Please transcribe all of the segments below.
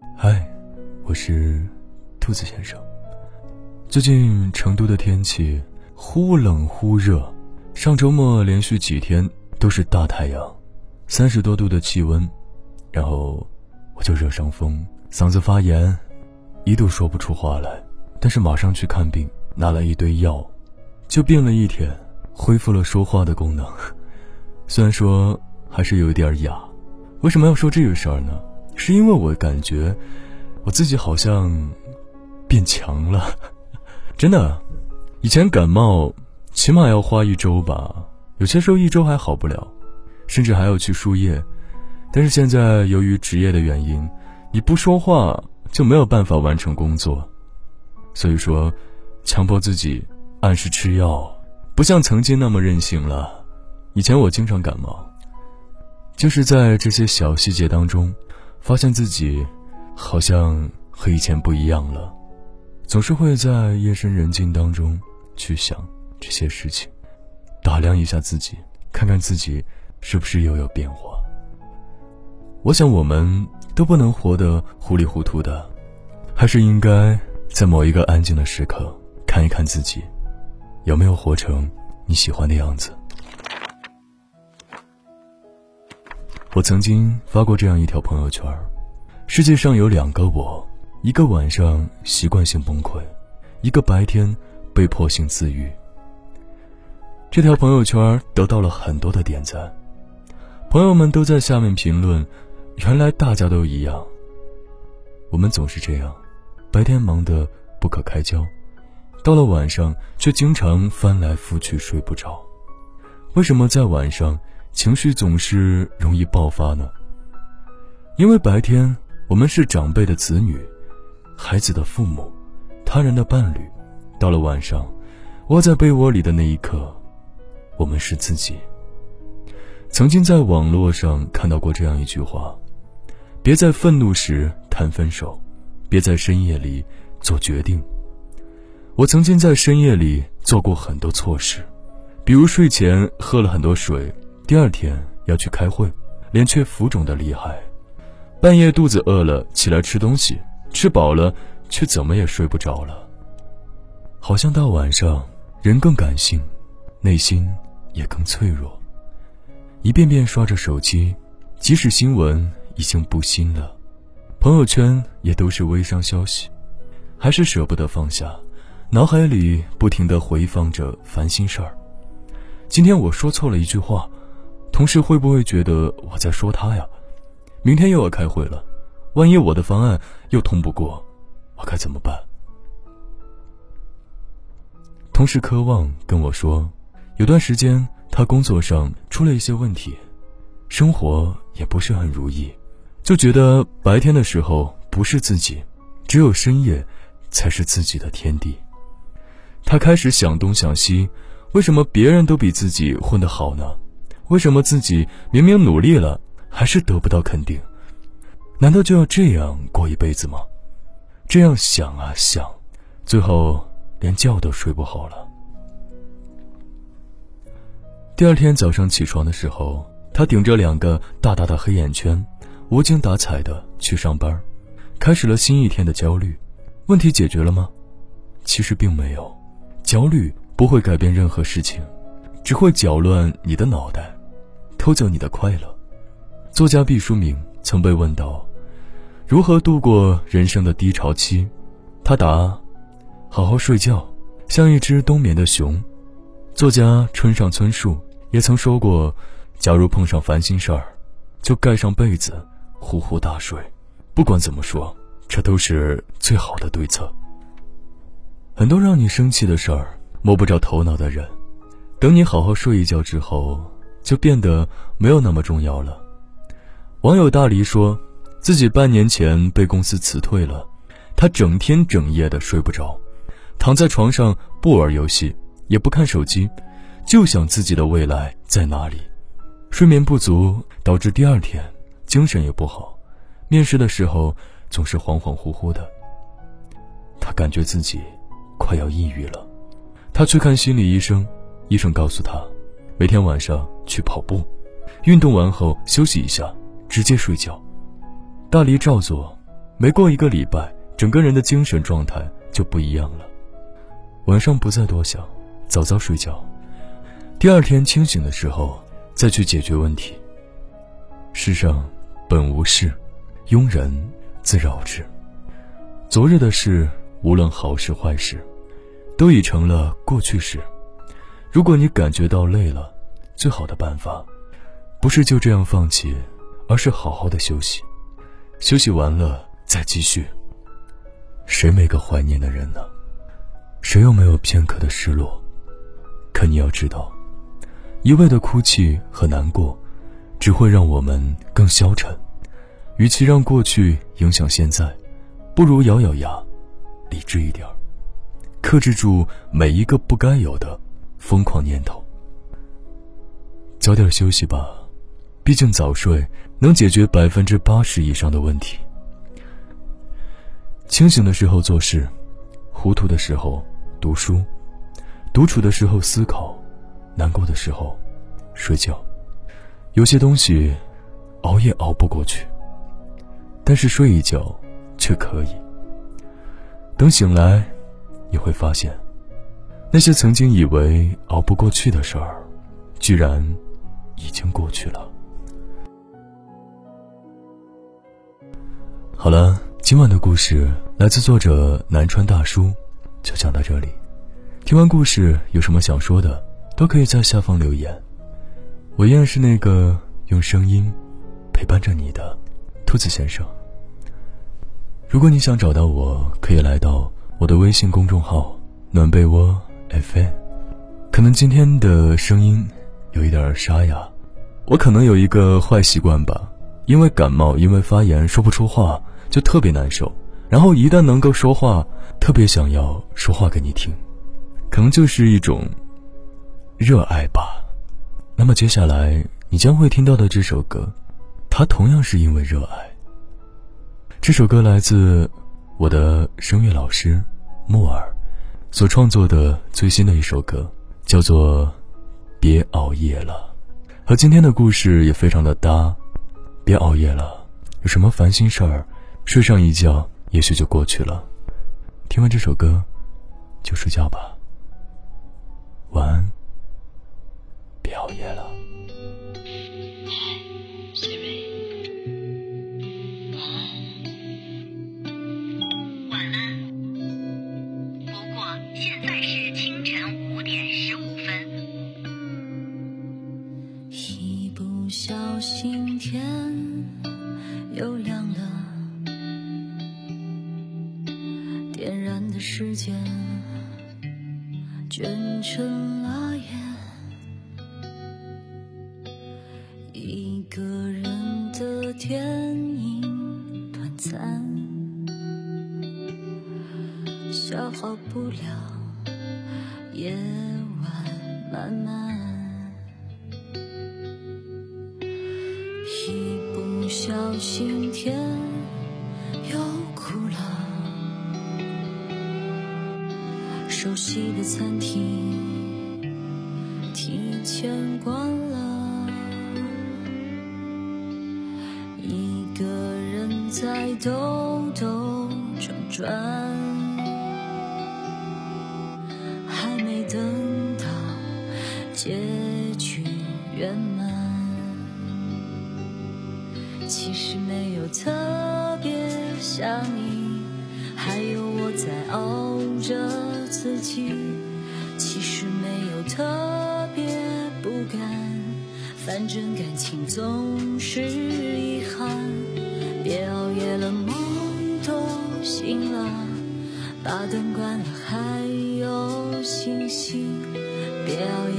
嗨，我是兔子先生。最近成都的天气忽冷忽热，上周末连续几天都是大太阳，三十多度的气温，然后我就热伤风，嗓子发炎，一度说不出话来。但是马上去看病，拿了一堆药，就病了一天，恢复了说话的功能。虽然说还是有一点哑，为什么要说这个事儿呢？是因为我感觉我自己好像变强了，真的。以前感冒起码要花一周吧，有些时候一周还好不了，甚至还要去输液。但是现在由于职业的原因，你不说话就没有办法完成工作，所以说强迫自己按时吃药，不像曾经那么任性了。以前我经常感冒，就是在这些小细节当中。发现自己好像和以前不一样了，总是会在夜深人静当中去想这些事情，打量一下自己，看看自己是不是又有变化。我想我们都不能活得糊里糊涂的，还是应该在某一个安静的时刻看一看自己，有没有活成你喜欢的样子。我曾经发过这样一条朋友圈世界上有两个我，一个晚上习惯性崩溃，一个白天被迫性自愈。这条朋友圈得到了很多的点赞，朋友们都在下面评论：“原来大家都一样。”我们总是这样，白天忙得不可开交，到了晚上却经常翻来覆去睡不着。为什么在晚上？情绪总是容易爆发呢，因为白天我们是长辈的子女，孩子的父母，他人的伴侣，到了晚上，窝在被窝里的那一刻，我们是自己。曾经在网络上看到过这样一句话：别在愤怒时谈分手，别在深夜里做决定。我曾经在深夜里做过很多错事，比如睡前喝了很多水。第二天要去开会，脸却浮肿的厉害。半夜肚子饿了，起来吃东西，吃饱了却怎么也睡不着了。好像到晚上，人更感性，内心也更脆弱。一遍遍刷着手机，即使新闻已经不新了，朋友圈也都是微商消息，还是舍不得放下，脑海里不停的回放着烦心事儿。今天我说错了一句话。同事会不会觉得我在说他呀？明天又要开会了，万一我的方案又通不过，我该怎么办？同事渴望跟我说，有段时间他工作上出了一些问题，生活也不是很如意，就觉得白天的时候不是自己，只有深夜才是自己的天地。他开始想东想西，为什么别人都比自己混得好呢？为什么自己明明努力了，还是得不到肯定？难道就要这样过一辈子吗？这样想啊想，最后连觉都睡不好了。第二天早上起床的时候，他顶着两个大大的黑眼圈，无精打采的去上班，开始了新一天的焦虑。问题解决了吗？其实并没有，焦虑不会改变任何事情，只会搅乱你的脑袋。偷走你的快乐。作家毕淑敏曾被问到，如何度过人生的低潮期，他答：好好睡觉，像一只冬眠的熊。作家村上春树也曾说过，假如碰上烦心事儿，就盖上被子，呼呼大睡。不管怎么说，这都是最好的对策。很多让你生气的事儿，摸不着头脑的人，等你好好睡一觉之后。就变得没有那么重要了。网友大黎说，自己半年前被公司辞退了，他整天整夜的睡不着，躺在床上不玩游戏，也不看手机，就想自己的未来在哪里。睡眠不足导致第二天精神也不好，面试的时候总是恍恍惚惚的。他感觉自己快要抑郁了，他去看心理医生，医生告诉他。每天晚上去跑步，运动完后休息一下，直接睡觉。大黎照做，没过一个礼拜，整个人的精神状态就不一样了。晚上不再多想，早早睡觉，第二天清醒的时候再去解决问题。世上本无事，庸人自扰之。昨日的事，无论好事坏事，都已成了过去式。如果你感觉到累了，最好的办法，不是就这样放弃，而是好好的休息。休息完了再继续。谁没个怀念的人呢？谁又没有片刻的失落？可你要知道，一味的哭泣和难过。只会让我们更消沉。与其让过去影响现在，不如咬咬牙，理智一点克制住每一个不该有的疯狂念头。早点休息吧，毕竟早睡能解决百分之八十以上的问题。清醒的时候做事，糊涂的时候读书，独处的时候思考，难过的时候睡觉。有些东西，熬夜熬不过去，但是睡一觉却可以。等醒来，你会发现，那些曾经以为熬不过去的事儿，居然已经过去了。好了，今晚的故事来自作者南川大叔，就讲到这里。听完故事有什么想说的，都可以在下方留言。我依然是那个用声音陪伴着你的兔子先生。如果你想找到我，可以来到我的微信公众号“暖被窝 FM”。可能今天的声音有一点沙哑，我可能有一个坏习惯吧，因为感冒，因为发炎说不出话，就特别难受。然后一旦能够说话，特别想要说话给你听，可能就是一种热爱吧。那么接下来你将会听到的这首歌，它同样是因为热爱。这首歌来自我的声乐老师木耳所创作的最新的一首歌，叫做《别熬夜了》，和今天的故事也非常的搭。别熬夜了，有什么烦心事儿，睡上一觉也许就过去了。听完这首歌，就睡觉吧。晚安。一不小心天又亮了，点燃的时间卷成了烟。一个人的电影短暂，消耗不了夜晚漫漫。小心天又哭了，熟悉的餐厅提前关了。一个人在兜兜转转，还没等其实没有特别想你，还有我在熬着自己。其实没有特别不甘，反正感情总是遗憾。别熬夜了，梦都醒了，把灯关了，还有星星。别熬夜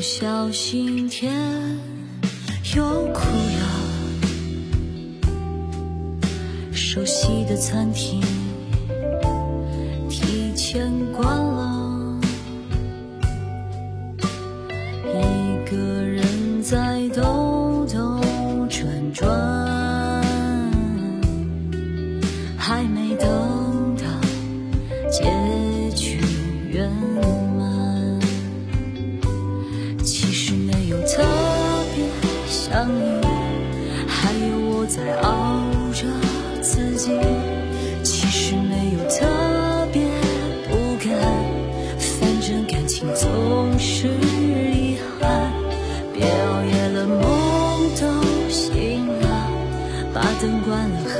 不小心田又哭了，熟悉的餐厅提前关了，一个人在兜兜转转，还没等你还有我在熬着自己。其实没有特别不甘，反正感情总是遗憾。别熬夜了，梦都醒了，把灯关了，还